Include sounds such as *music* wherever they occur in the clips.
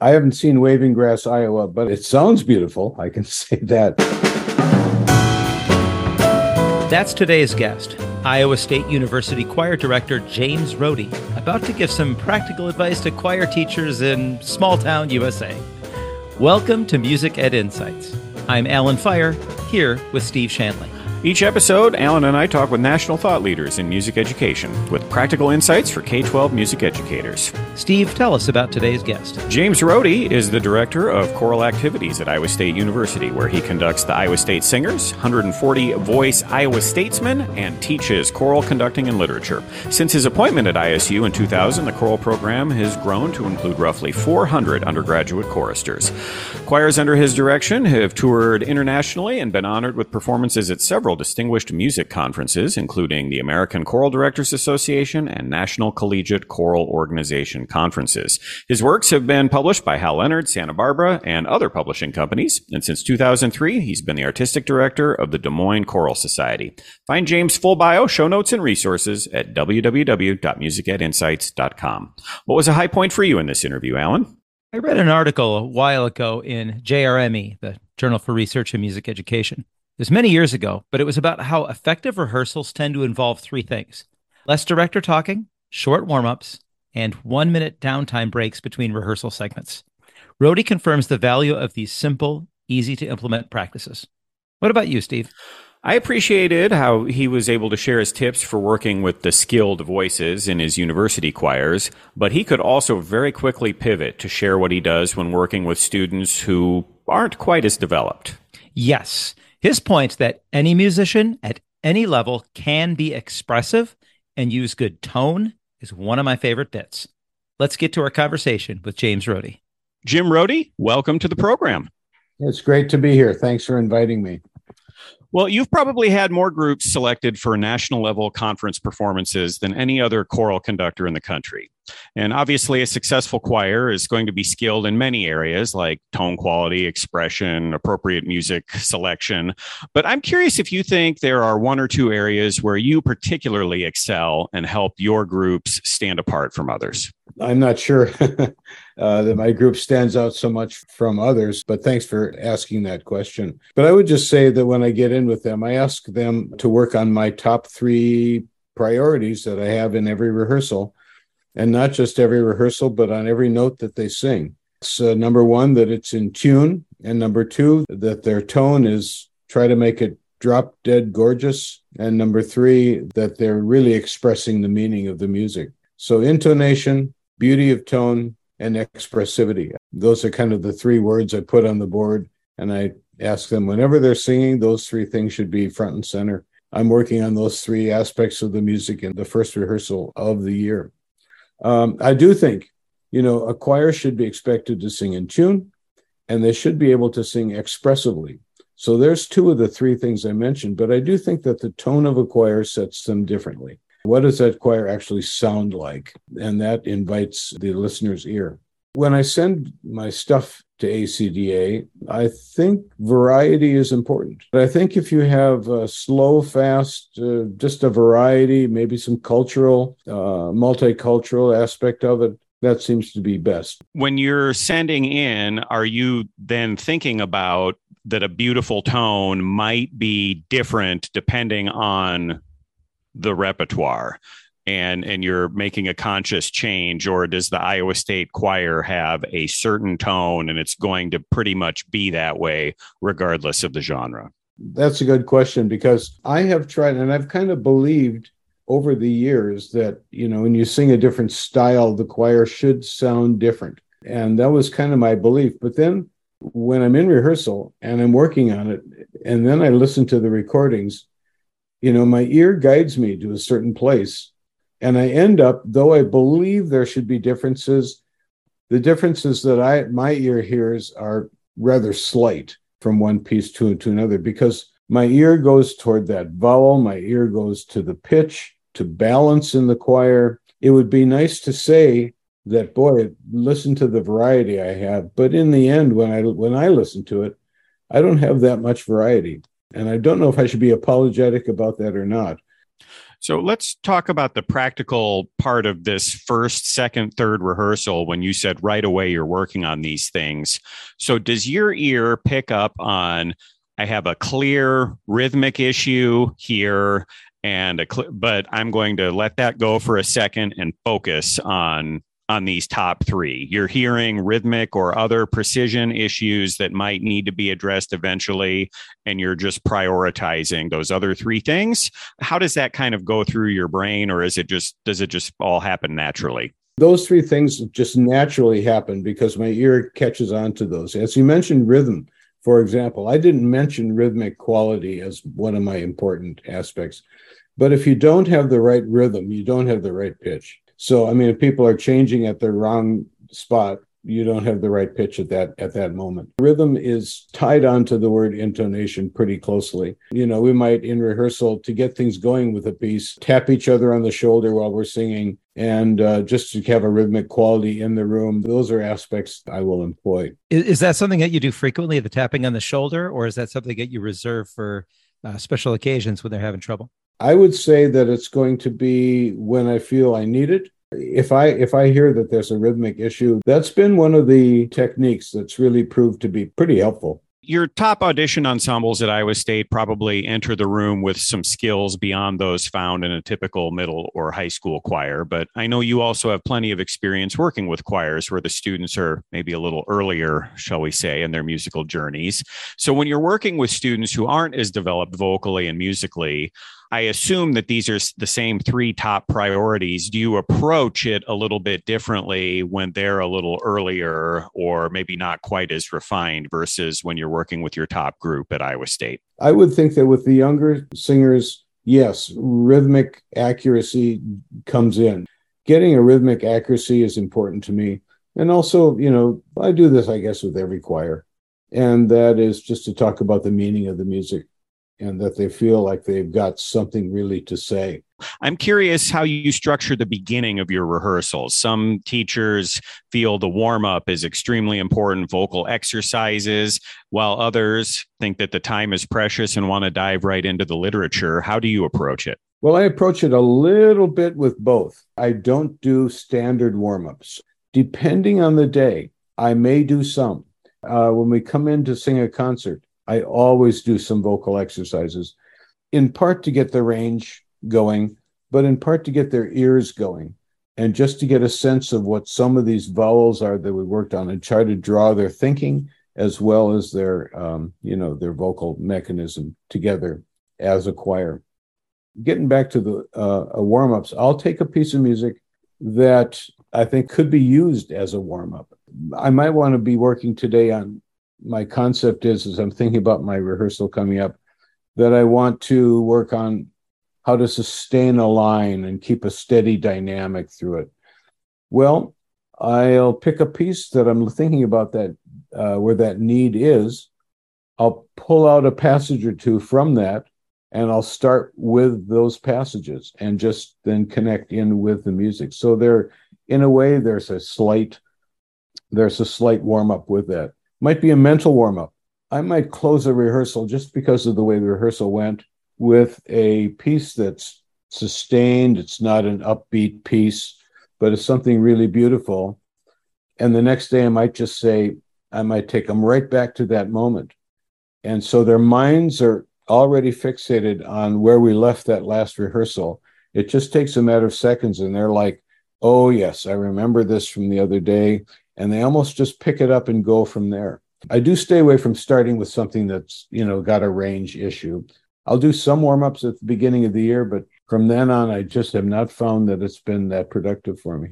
I haven't seen Waving Grass, Iowa, but it sounds beautiful. I can *laughs* say that. That's today's guest, Iowa State University Choir Director James Rohde, about to give some practical advice to choir teachers in small town USA. Welcome to Music Ed Insights. I'm Alan Feirer, here with Steve Shanley. Each episode, Alan and I talk with national thought leaders in music education with practical insights for K 12 music educators. Steve, tell us about today's guest. James Rohde is the director of choral activities at Iowa State University, where he conducts the Iowa State Singers, 140 voice Iowa Statesmen, and teaches choral conducting and literature. Since his appointment at ISU in 2000, the choral program has grown to include roughly 400 undergraduate choristers. Choirs under his direction have toured internationally and been honored with performances at several several distinguished music conferences, including the American Choral Directors Association and National Collegiate Choral Organization conferences. His works have been published by Hal Leonard, Santa Barbara, and other publishing companies. And since 2003, he's been the artistic director of the Des Moines Choral Society. Find James' full bio, show notes, and resources at www.musicedinsights.com. What was a high point for you in this interview, Alan? I read an article a while ago in JRME, the Journal for Research in Music Education, was many years ago, but it was about how effective rehearsals tend to involve three things less director talking, short warm ups, and one minute downtime breaks between rehearsal segments. Rohde confirms the value of these simple, easy to implement practices. What about you, Steve? I appreciated how he was able to share his tips for working with the skilled voices in his university choirs, but he could also very quickly pivot to share what he does when working with students who aren't quite as developed. Yes. His point that any musician at any level can be expressive and use good tone is one of my favorite bits. Let's get to our conversation with James Rohde. Jim Rohde, welcome to the program. It's great to be here. Thanks for inviting me. Well, you've probably had more groups selected for national level conference performances than any other choral conductor in the country. And obviously, a successful choir is going to be skilled in many areas like tone quality, expression, appropriate music selection. But I'm curious if you think there are one or two areas where you particularly excel and help your groups stand apart from others. I'm not sure *laughs* uh, that my group stands out so much from others, but thanks for asking that question. But I would just say that when I get in with them, I ask them to work on my top three priorities that I have in every rehearsal, and not just every rehearsal, but on every note that they sing. It's uh, number one, that it's in tune, and number two, that their tone is try to make it drop dead gorgeous, and number three, that they're really expressing the meaning of the music. So, intonation, beauty of tone, and expressivity. Those are kind of the three words I put on the board. And I ask them whenever they're singing, those three things should be front and center. I'm working on those three aspects of the music in the first rehearsal of the year. Um, I do think, you know, a choir should be expected to sing in tune and they should be able to sing expressively. So there's two of the three things I mentioned, but I do think that the tone of a choir sets them differently. What does that choir actually sound like? And that invites the listener's ear. When I send my stuff to ACDA, I think variety is important. But I think if you have a slow, fast, uh, just a variety, maybe some cultural, uh, multicultural aspect of it, that seems to be best. When you're sending in, are you then thinking about that a beautiful tone might be different depending on the repertoire and and you're making a conscious change or does the Iowa State choir have a certain tone and it's going to pretty much be that way regardless of the genre? That's a good question because I have tried and I've kind of believed over the years that you know when you sing a different style the choir should sound different. And that was kind of my belief. But then when I'm in rehearsal and I'm working on it and then I listen to the recordings you know, my ear guides me to a certain place. And I end up, though I believe there should be differences, the differences that I my ear hears are rather slight from one piece to, to another because my ear goes toward that vowel, my ear goes to the pitch, to balance in the choir. It would be nice to say that, boy, listen to the variety I have. But in the end, when I when I listen to it, I don't have that much variety. And I don't know if I should be apologetic about that or not. So let's talk about the practical part of this first, second, third rehearsal when you said right away you're working on these things. So does your ear pick up on I have a clear rhythmic issue here and a cl- but I'm going to let that go for a second and focus on on these top three. You're hearing rhythmic or other precision issues that might need to be addressed eventually, and you're just prioritizing those other three things. How does that kind of go through your brain, or is it just does it just all happen naturally? Those three things just naturally happen because my ear catches on to those. As you mentioned, rhythm, for example, I didn't mention rhythmic quality as one of my important aspects. But if you don't have the right rhythm, you don't have the right pitch. So, I mean, if people are changing at the wrong spot, you don't have the right pitch at that at that moment. Rhythm is tied onto the word intonation pretty closely. You know, we might in rehearsal to get things going with a piece, tap each other on the shoulder while we're singing, and uh, just to have a rhythmic quality in the room. Those are aspects I will employ. Is, is that something that you do frequently, the tapping on the shoulder, or is that something that you reserve for uh, special occasions when they're having trouble? I would say that it's going to be when I feel I need it. If I if I hear that there's a rhythmic issue, that's been one of the techniques that's really proved to be pretty helpful your top audition ensembles at Iowa State probably enter the room with some skills beyond those found in a typical middle or high school choir. But I know you also have plenty of experience working with choirs where the students are maybe a little earlier, shall we say, in their musical journeys. So when you're working with students who aren't as developed vocally and musically, I assume that these are the same three top priorities. Do you approach it a little bit differently when they're a little earlier or maybe not quite as refined versus when you're working with your top group at Iowa State? I would think that with the younger singers, yes, rhythmic accuracy comes in. Getting a rhythmic accuracy is important to me. And also, you know, I do this, I guess, with every choir. And that is just to talk about the meaning of the music and that they feel like they've got something really to say. I'm curious how you structure the beginning of your rehearsals. Some teachers feel the warm up is extremely important, vocal exercises, while others think that the time is precious and want to dive right into the literature. How do you approach it? Well, I approach it a little bit with both. I don't do standard warm ups. Depending on the day, I may do some. Uh, when we come in to sing a concert, I always do some vocal exercises, in part to get the range going, but in part to get their ears going. And just to get a sense of what some of these vowels are that we worked on and try to draw their thinking as well as their um, you know their vocal mechanism together as a choir. Getting back to the uh, warm-ups i'll take a piece of music that i think could be used as a warm-up. I might want to be working today on my concept is as I'm thinking about my rehearsal coming up that I want to work on how to sustain a line and keep a steady dynamic through it. Well, I'll pick a piece that I'm thinking about that uh, where that need is. I'll pull out a passage or two from that and I'll start with those passages and just then connect in with the music. So there, in a way, there's a slight, there's a slight warm up with that might be a mental warm up. I might close a rehearsal just because of the way the rehearsal went with a piece that's sustained. It's not an upbeat piece, but it's something really beautiful. And the next day, I might just say, I might take them right back to that moment. And so their minds are already fixated on where we left that last rehearsal. It just takes a matter of seconds, and they're like, oh, yes, I remember this from the other day and they almost just pick it up and go from there. I do stay away from starting with something that's, you know, got a range issue. I'll do some warm ups at the beginning of the year, but from then on, I just have not found that it's been that productive for me.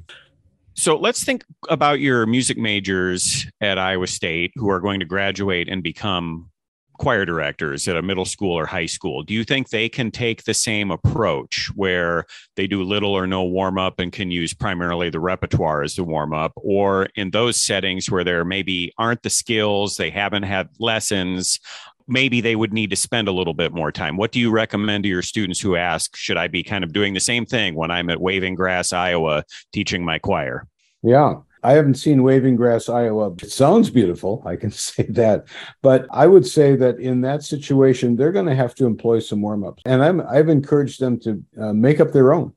So let's think about your music majors at Iowa State who are going to graduate and become choir directors at a middle school or high school do you think they can take the same approach where they do little or no warm up and can use primarily the repertoire as the warm up or in those settings where there maybe aren't the skills they haven't had lessons maybe they would need to spend a little bit more time? What do you recommend to your students who ask should i be kind of doing the same thing when i'm at waving grass iowa teaching my choir? Yeah I haven't seen Waving Grass, Iowa. It sounds beautiful. I can *laughs* say that. But I would say that in that situation, they're going to have to employ some warm ups. And I'm, I've encouraged them to uh, make up their own.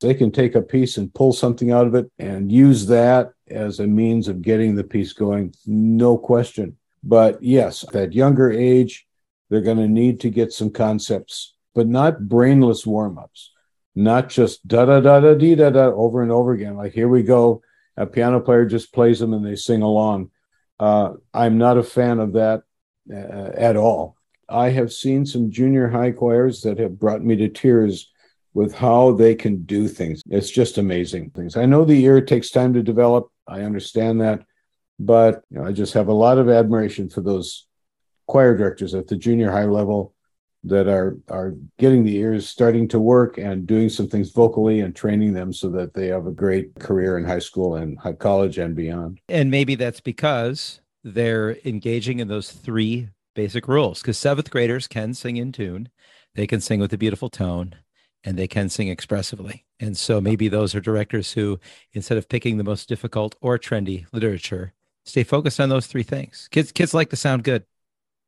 They can take a piece and pull something out of it and use that as a means of getting the piece going, no question. But yes, at that younger age, they're going to need to get some concepts, but not brainless warm ups, not just da da da da dee da da over and over again. Like, here we go. A piano player just plays them and they sing along. Uh, I'm not a fan of that uh, at all. I have seen some junior high choirs that have brought me to tears with how they can do things. It's just amazing things. I know the ear takes time to develop. I understand that, but you know, I just have a lot of admiration for those choir directors at the junior high level that are are getting the ears starting to work and doing some things vocally and training them so that they have a great career in high school and high college and beyond. And maybe that's because they're engaging in those three basic rules because seventh graders can sing in tune, they can sing with a beautiful tone, and they can sing expressively. And so maybe those are directors who, instead of picking the most difficult or trendy literature, stay focused on those three things. Kids kids like to sound good.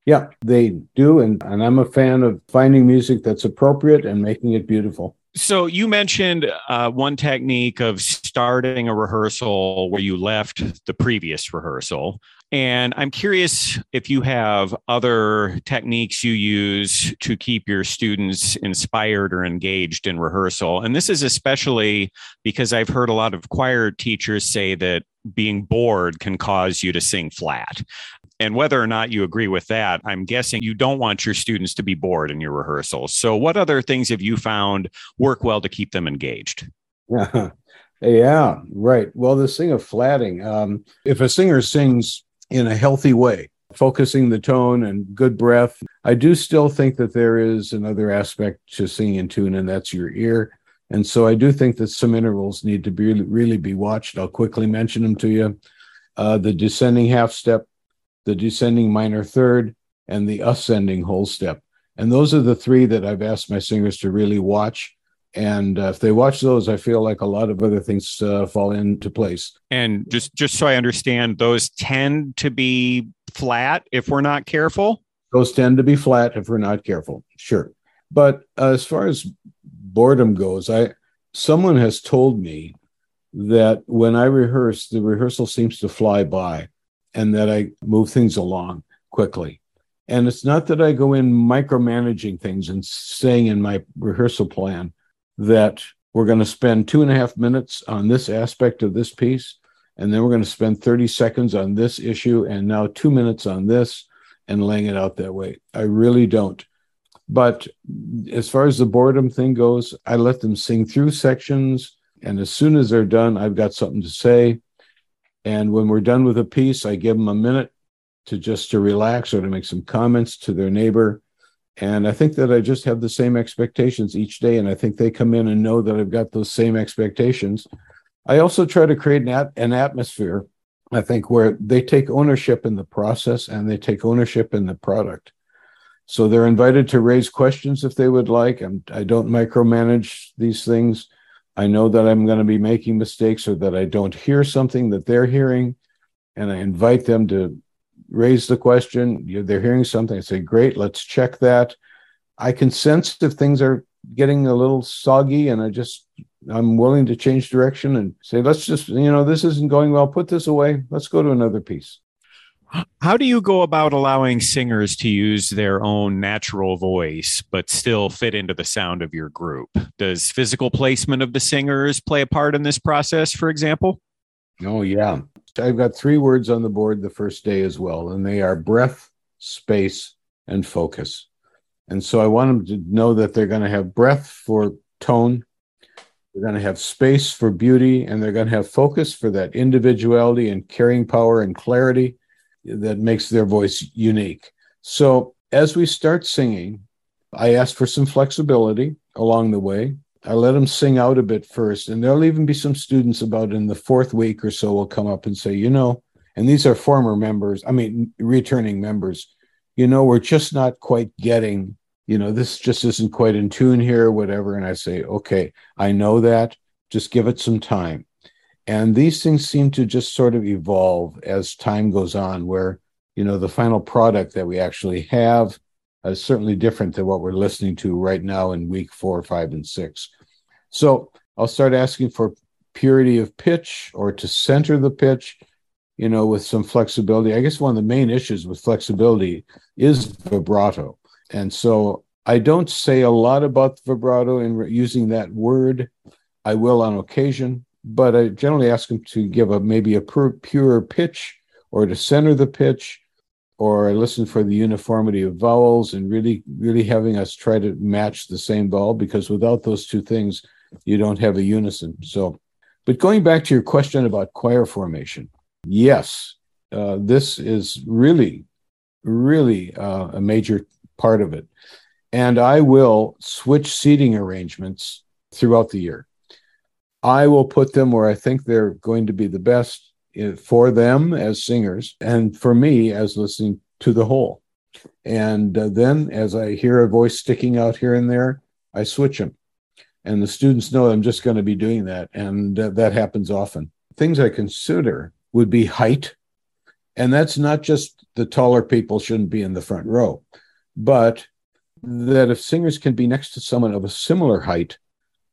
Yeah, they do. And, and I'm a fan of finding music that's appropriate and making it beautiful. So you mentioned uh, one technique of starting a rehearsal where you left the previous rehearsal. And I'm curious if you have other techniques you use to keep your students inspired or engaged in rehearsal. And this is especially because I've heard a lot of choir teachers say that being bored can cause you to sing flat. And whether or not you agree with that, I'm guessing you don't want your students to be bored in your rehearsals. So, what other things have you found work well to keep them engaged? Yeah, *laughs* yeah right. Well, this thing of flatting, um, if a singer sings in a healthy way, focusing the tone and good breath, I do still think that there is another aspect to singing in tune, and that's your ear. And so I do think that some intervals need to be really be watched. I'll quickly mention them to you. Uh, the descending half step the descending minor third, and the ascending whole step. And those are the three that I've asked my singers to really watch. And uh, if they watch those, I feel like a lot of other things uh, fall into place. And just just so I understand, those tend to be flat if we're not careful. Those tend to be flat if we're not careful. Sure, but uh, as far as boredom goes, I someone has told me that when I rehearse, the rehearsal seems to fly by and that I move things along quickly. And it's not that I go in micromanaging things and saying in my rehearsal plan that we're going to spend two and a half minutes on this aspect of this piece, and then we're going to spend 30 seconds on this issue, and now two minutes on this, and laying it out that way. I really don't. But as far as the boredom thing goes, I let them sing through sections. And as soon as they're done, I've got something to say. And when we're done with a piece, I give them a minute to just to relax or to make some comments to their neighbor. And I think that I just have the same expectations each day. And I think they come in and know that I've got those same expectations. I also try to create an, at- an atmosphere, I think, where they take ownership in the process and they take ownership in the product. So they're invited to raise questions if they would like. I'm, I don't micromanage these things. I know that I'm going to be making mistakes or that I don't hear something that they're hearing. And I invite them to raise the question. They're hearing something. I say, great, let's check that. I can sense if things are getting a little soggy and I just, I'm willing to change direction and say, let's just, you know, this isn't going well. Put this away. Let's go to another piece. How do you go about allowing singers to use their own natural voice, but still fit into the sound of your group? Does physical placement of the singers play a part in this process, for example? Oh, yeah. I've got three words on the board the first day as well, and they are breath, space, and focus. And so I want them to know that they're going to have breath for tone, they're going to have space for beauty, and they're going to have focus for that individuality and carrying power and clarity that makes their voice unique. So as we start singing, I ask for some flexibility along the way. I let them sing out a bit first, and there'll even be some students about in the fourth week or so will come up and say, you know, and these are former members, I mean, returning members, you know, we're just not quite getting, you know, this just isn't quite in tune here, whatever. And I say, okay, I know that. Just give it some time. And these things seem to just sort of evolve as time goes on, where, you know, the final product that we actually have is certainly different than what we're listening to right now in week four, five, and six. So I'll start asking for purity of pitch or to center the pitch, you know, with some flexibility. I guess one of the main issues with flexibility is vibrato. And so I don't say a lot about the vibrato in using that word. I will on occasion, but I generally ask them to give a maybe a pure, pure pitch or to center the pitch or I listen for the uniformity of vowels and really, really having us try to match the same vowel because without those two things, you don't have a unison. So, but going back to your question about choir formation, yes, uh, this is really, really uh, a major part of it. And I will switch seating arrangements throughout the year. I will put them where I think they're going to be the best eh, for them as singers and for me as listening to the whole. And uh, then as I hear a voice sticking out here and there, I switch them and the students know I'm just going to be doing that, and uh, that happens often. Things I consider would be height, and that's not just the taller people shouldn't be in the front row, but that if singers can be next to someone of a similar height,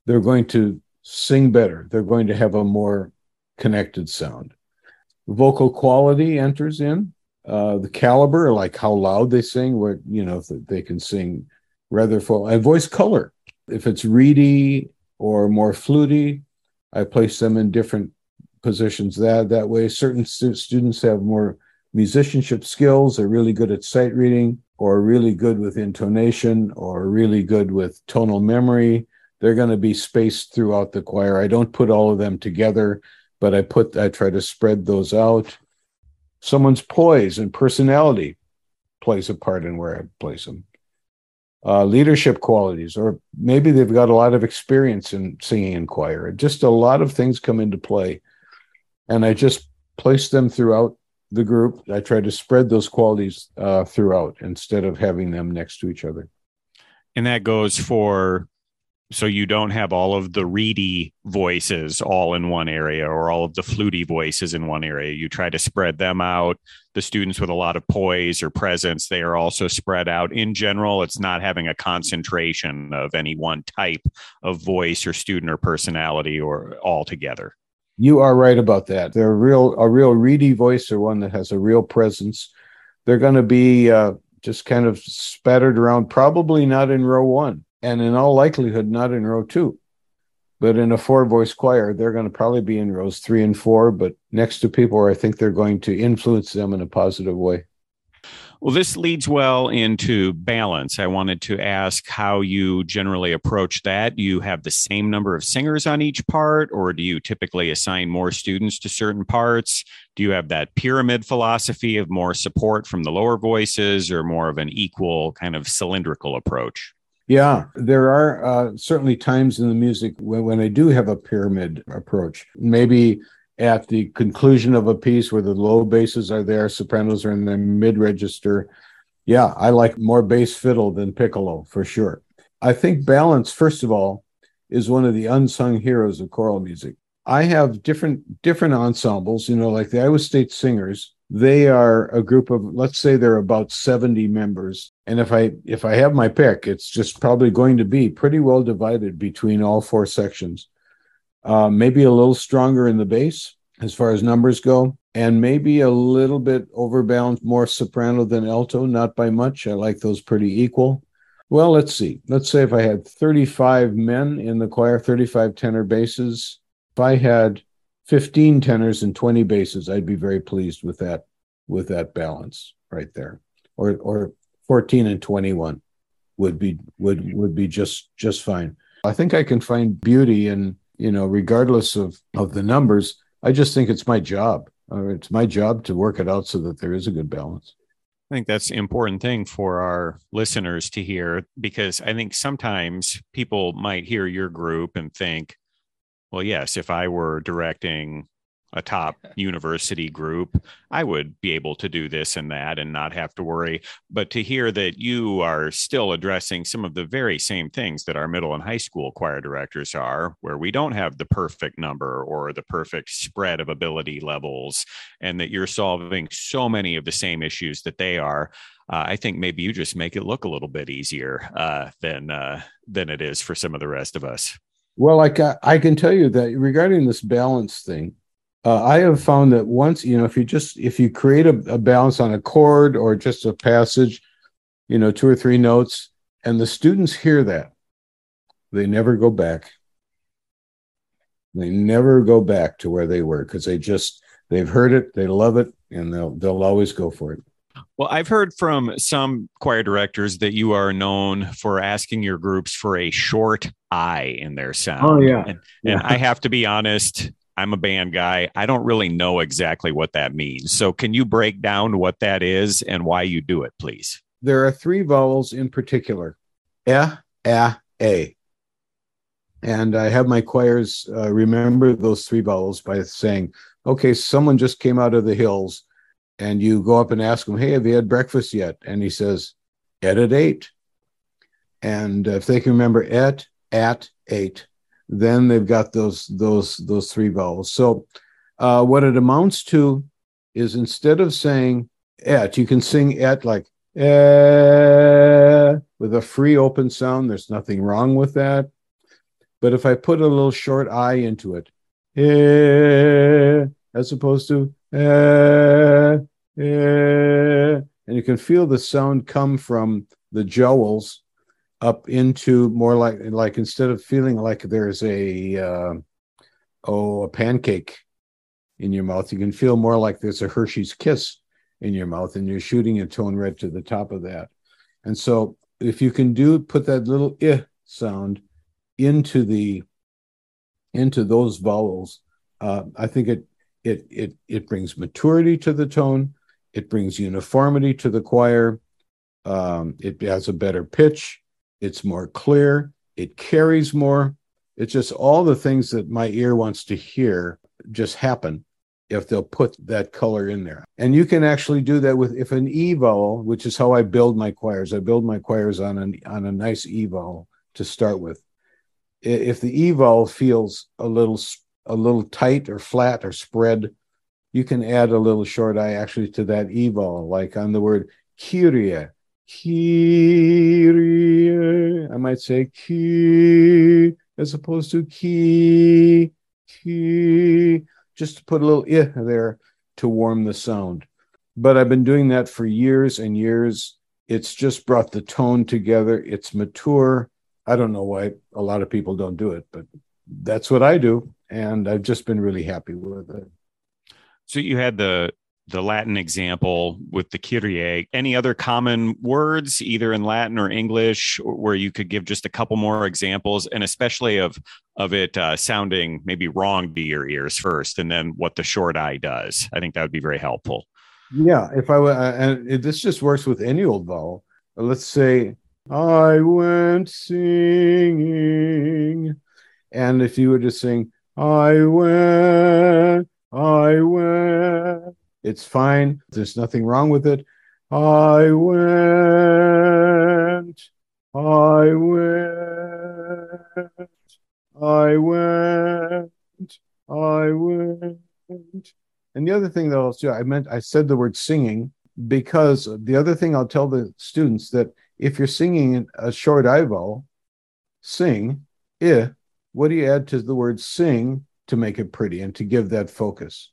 they're going to sing better. They're going to have a more connected sound. Vocal quality enters in. Uh, the caliber, like how loud they sing, where you know they can sing rather full, and voice color if it's reedy or more fluty, I place them in different positions. That that way, certain stu- students have more musicianship skills. They're really good at sight reading, or really good with intonation, or really good with tonal memory. They're going to be spaced throughout the choir. I don't put all of them together, but I put I try to spread those out. Someone's poise and personality plays a part in where I place them uh, leadership qualities, or maybe they've got a lot of experience in singing in choir. Just a lot of things come into play. And I just place them throughout the group. I try to spread those qualities uh, throughout instead of having them next to each other. And that goes for so you don't have all of the reedy voices all in one area or all of the fluty voices in one area. You try to spread them out. The students with a lot of poise or presence they are also spread out. In general it's not having a concentration of any one type of voice or student or personality or all together. You are right about that. They're real a real reedy voice. Or one that has a real presence. They're going to be uh, just kind of spattered around probably not in row one and in all likelihood not in row two. But in a four voice choir, they're going to probably be in rows three and four, but next to people where I think they're going to influence them in a positive way. Well, this leads well into balance. I wanted to ask how you generally approach that. Do you have the same number of singers on each part, or do you typically assign more students to certain parts? Do you have that pyramid philosophy of more support from the lower voices, or more of an equal kind of cylindrical approach? Yeah, there are uh, certainly times in the music when, when I do have a pyramid approach. Maybe at the conclusion of a piece where the low basses are there, sopranos are in the mid register. Yeah, I like more bass fiddle than piccolo for sure. I think balance, first of all, is one of the unsung heroes of choral music. I have different different ensembles, you know, like the Iowa State Singers they are a group of let's say they're about 70 members. And if i if i have my pick it's just probably going to be pretty well divided between all four sections. Uh, maybe a little stronger in the bass as far as numbers go and maybe a little bit overbalanced more soprano than alto not by much. I like those pretty equal. Well let's see. Let's say if i had 35 men in the choir 35 tenor basses if i had 15 tenors and 20 basses, I'd be very pleased with that with that balance right there. Or or 14 and 21 would be would would be just just fine. I think I can find beauty in, you know, regardless of of the numbers. I just think it's my job. Or it's my job to work it out so that there is a good balance. I think that's an important thing for our listeners to hear because I think sometimes people might hear your group and think, well, yes, if I were directing a top *laughs* university group, I would be able to do this and that and not have to worry. But to hear that you are still addressing some of the very same things that our middle and high school choir directors are, where we don't have the perfect number or the perfect spread of ability levels, and that you're solving so many of the same issues that they are. Uh, I think maybe you just make it look a little bit easier uh, than uh, than it is for some of the rest of us. Well, like I, I can tell you that regarding this balance thing, uh, I have found that once you know, if you just if you create a, a, balance on a chord or just a passage, you know, two or three notes, and the students hear that, they never go back. They never go back to where they were because they just they've heard it, they love it, and they'll they'll always go for it. Well, I've heard from some choir directors that you are known for asking your groups for a short I in their sound. Oh yeah, and, yeah. and I have to be honest. I'm a band guy. I don't really know exactly what that means. So, can you break down what that is and why you do it, please? There are three vowels in particular: e, a, a. And I have my choirs uh, remember those three vowels by saying, "Okay, someone just came out of the hills." And you go up and ask him, "Hey, have you had breakfast yet?" And he says, "At at eight. And if they can remember at at eight, then they've got those those those three vowels. So uh, what it amounts to is instead of saying at, you can sing at like eh, with a free open sound. There's nothing wrong with that. But if I put a little short I into it, eh, as opposed to eh, eh, and you can feel the sound come from the jowls up into more like like instead of feeling like there's a uh, oh a pancake in your mouth, you can feel more like there's a Hershey's kiss in your mouth, and you're shooting a tone right to the top of that. And so, if you can do put that little i sound into the into those vowels, uh, I think it it it it brings maturity to the tone. It brings uniformity to the choir. Um, it has a better pitch. It's more clear. It carries more. It's just all the things that my ear wants to hear just happen if they'll put that color in there. And you can actually do that with if an E vowel, which is how I build my choirs. I build my choirs on an on a nice E vowel to start with. If the E vowel feels a little a little tight or flat or spread, you can add a little short I actually to that E vowel, like on the word Kyrie. Kyrie. I might say ki as opposed to ki, ki, just to put a little I there to warm the sound. But I've been doing that for years and years. It's just brought the tone together. It's mature. I don't know why a lot of people don't do it, but that's what I do. And I've just been really happy with it. So you had the the Latin example with the Kyrie. Any other common words, either in Latin or English, where you could give just a couple more examples, and especially of of it uh, sounding maybe wrong to your ears first, and then what the short I does. I think that would be very helpful. Yeah, if I were, uh, and this just works with any old vowel. Let's say I went singing, and if you were to sing I went, I went it's fine. There's nothing wrong with it. I went, I went, I went, I went. And the other thing that I'll do, I meant I said the word singing because the other thing I'll tell the students that if you're singing a short I vowel, sing, eh, what do you add to the word sing to make it pretty and to give that focus?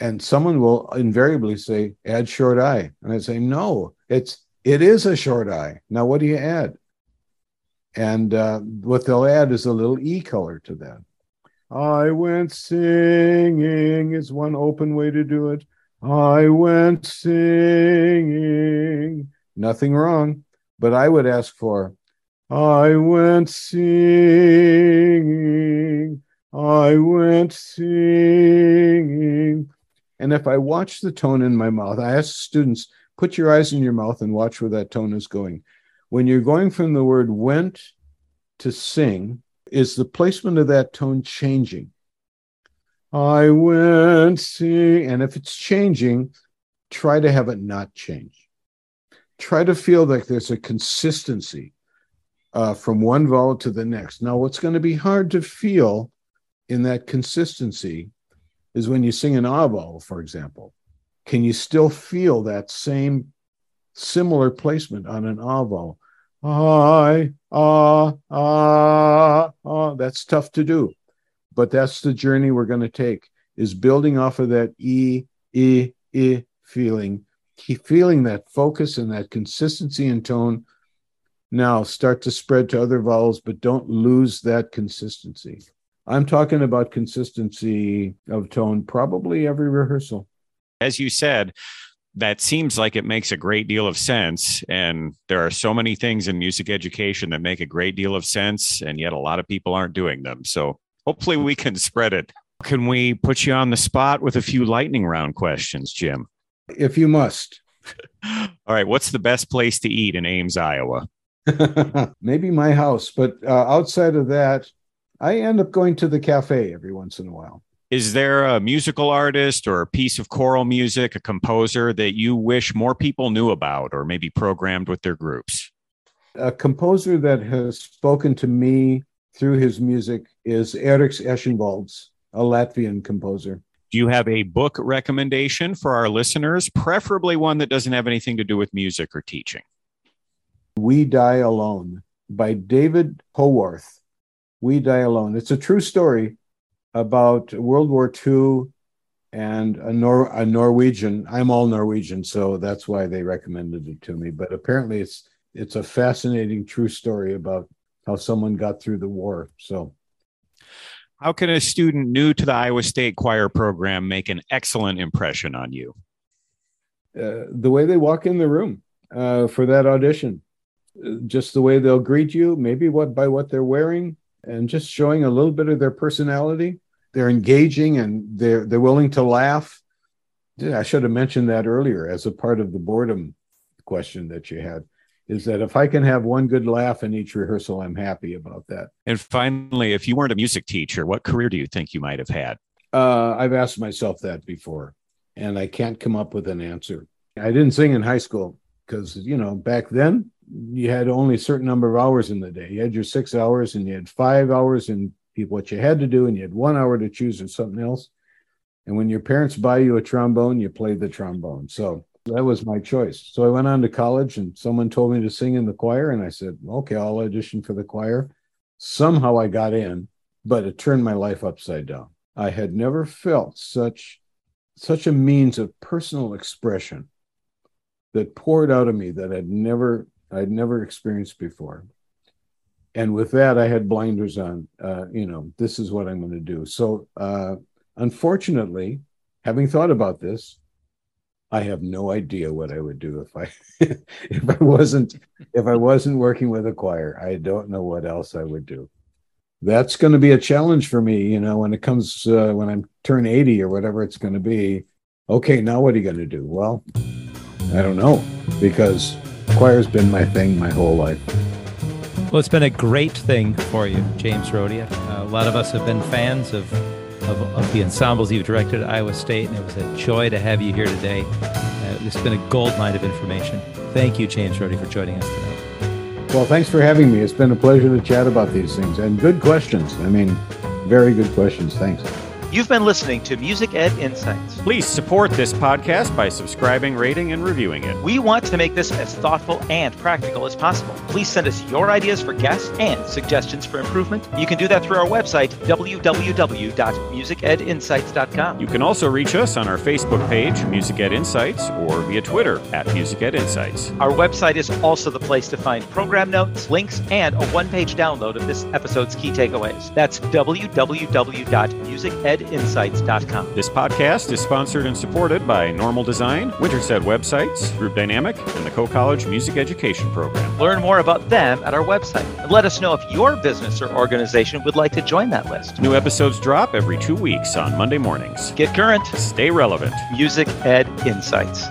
and someone will invariably say add short i and i say no it's it is a short i now what do you add? And uh, what they'll add is a little e color to that. I went singing is one open way to do it. I went singing nothing wrong but i would ask for i went singing i went singing and if I watch the tone in my mouth, I ask students, put your eyes in your mouth and watch where that tone is going. When you're going from the word went to sing, is the placement of that tone changing? I went see, and if it's changing, try to have it not change. Try to feel like there's a consistency uh, from one vowel to the next. Now, what's going to be hard to feel in that consistency is when you sing an vowel, for example. Can you still feel that same similar placement on an vowel? I, ah, ah, ah. That's tough to do but that's the journey we're going to take is building off of that e e e feeling keep feeling that focus and that consistency in tone now start to spread to other vowels but don't lose that consistency i'm talking about consistency of tone probably every rehearsal as you said that seems like it makes a great deal of sense. And there are so many things in music education that make a great deal of sense, and yet a lot of people aren't doing them. So hopefully we can *laughs* spread it. Can we put you on the spot with a few lightning round questions, Jim? If you must. *laughs* All right. What's the best place to eat in Ames, Iowa? *laughs* Maybe my house, but uh, outside of that, I end up going to the cafe every once in a while. Is there a musical artist or a piece of choral music, a composer that you wish more people knew about or maybe programmed with their groups? A composer that has spoken to me through his music is Eriks Esenvalds, a Latvian composer. Do you have a book recommendation for our listeners, preferably one that doesn't have anything to do with music or teaching? We Die Alone by David Howarth. We Die Alone. It's a true story about World War II and a, Nor- a Norwegian. I'm all Norwegian, so that's why they recommended it to me. But apparently, it's it's a fascinating true story about how someone got through the war. So, how can a student new to the Iowa State Choir program make an excellent impression on you? Uh, the way they walk in the room uh, for that audition, just the way they'll greet you, maybe what by what they're wearing, and just showing a little bit of their personality. They're engaging and they're they're willing to laugh. I should have mentioned that earlier as a part of the boredom question that you had is that if I can have one good laugh in each rehearsal, I'm happy about that. And finally, if you weren't a music teacher, what career do you think you might have had? Uh, I've asked myself that before, and I can't come up with an answer. I didn't sing in high school because, you know, back then you had only a certain number of hours in the day. You had your six hours and you had five hours in what you had to do, and you had one hour to choose or something else. And when your parents buy you a trombone, you play the trombone. So that was my choice. So I went on to college and someone told me to sing in the choir. And I said, okay, I'll audition for the choir. Somehow I got in, but it turned my life upside down. I had never felt such such a means of personal expression that poured out of me that I'd never I'd never experienced before. And with that, I had blinders on. Uh, you know, this is what I'm going to do. So, uh, unfortunately, having thought about this, I have no idea what I would do if I *laughs* if I wasn't if I wasn't working with a choir. I don't know what else I would do. That's going to be a challenge for me, you know, when it comes uh, when I'm turn 80 or whatever it's going to be. Okay, now what are you going to do? Well, I don't know because choir's been my thing my whole life. Well, it's been a great thing for you, James Rohde. Uh, a lot of us have been fans of of, of, the ensembles you've directed at Iowa State, and it was a joy to have you here today. Uh, it's been a gold mine of information. Thank you, James Rohde, for joining us tonight. Well, thanks for having me. It's been a pleasure to chat about these things and good questions. I mean, very good questions. Thanks. You've been listening to Music Ed Insights. Please support this podcast by subscribing, rating, and reviewing it. We want to make this as thoughtful and practical as possible. Please send us your ideas for guests and suggestions for improvement. You can do that through our website, www.musicedinsights.com. You can also reach us on our Facebook page, Music Ed Insights, or via Twitter at Music Ed Insights. Our website is also the place to find program notes, links, and a one page download of this episode's key takeaways. That's www.musiced wintersedinsights.com. This podcast is sponsored and supported by Normal Design, Wintersed Websites, Group Dynamic, and the Coe College Music Education Program. Learn more about them at our website and let us know if your business or organization would like to join that list. New episodes drop every two weeks on Monday mornings. Get current. Stay relevant. Music Ed Insights.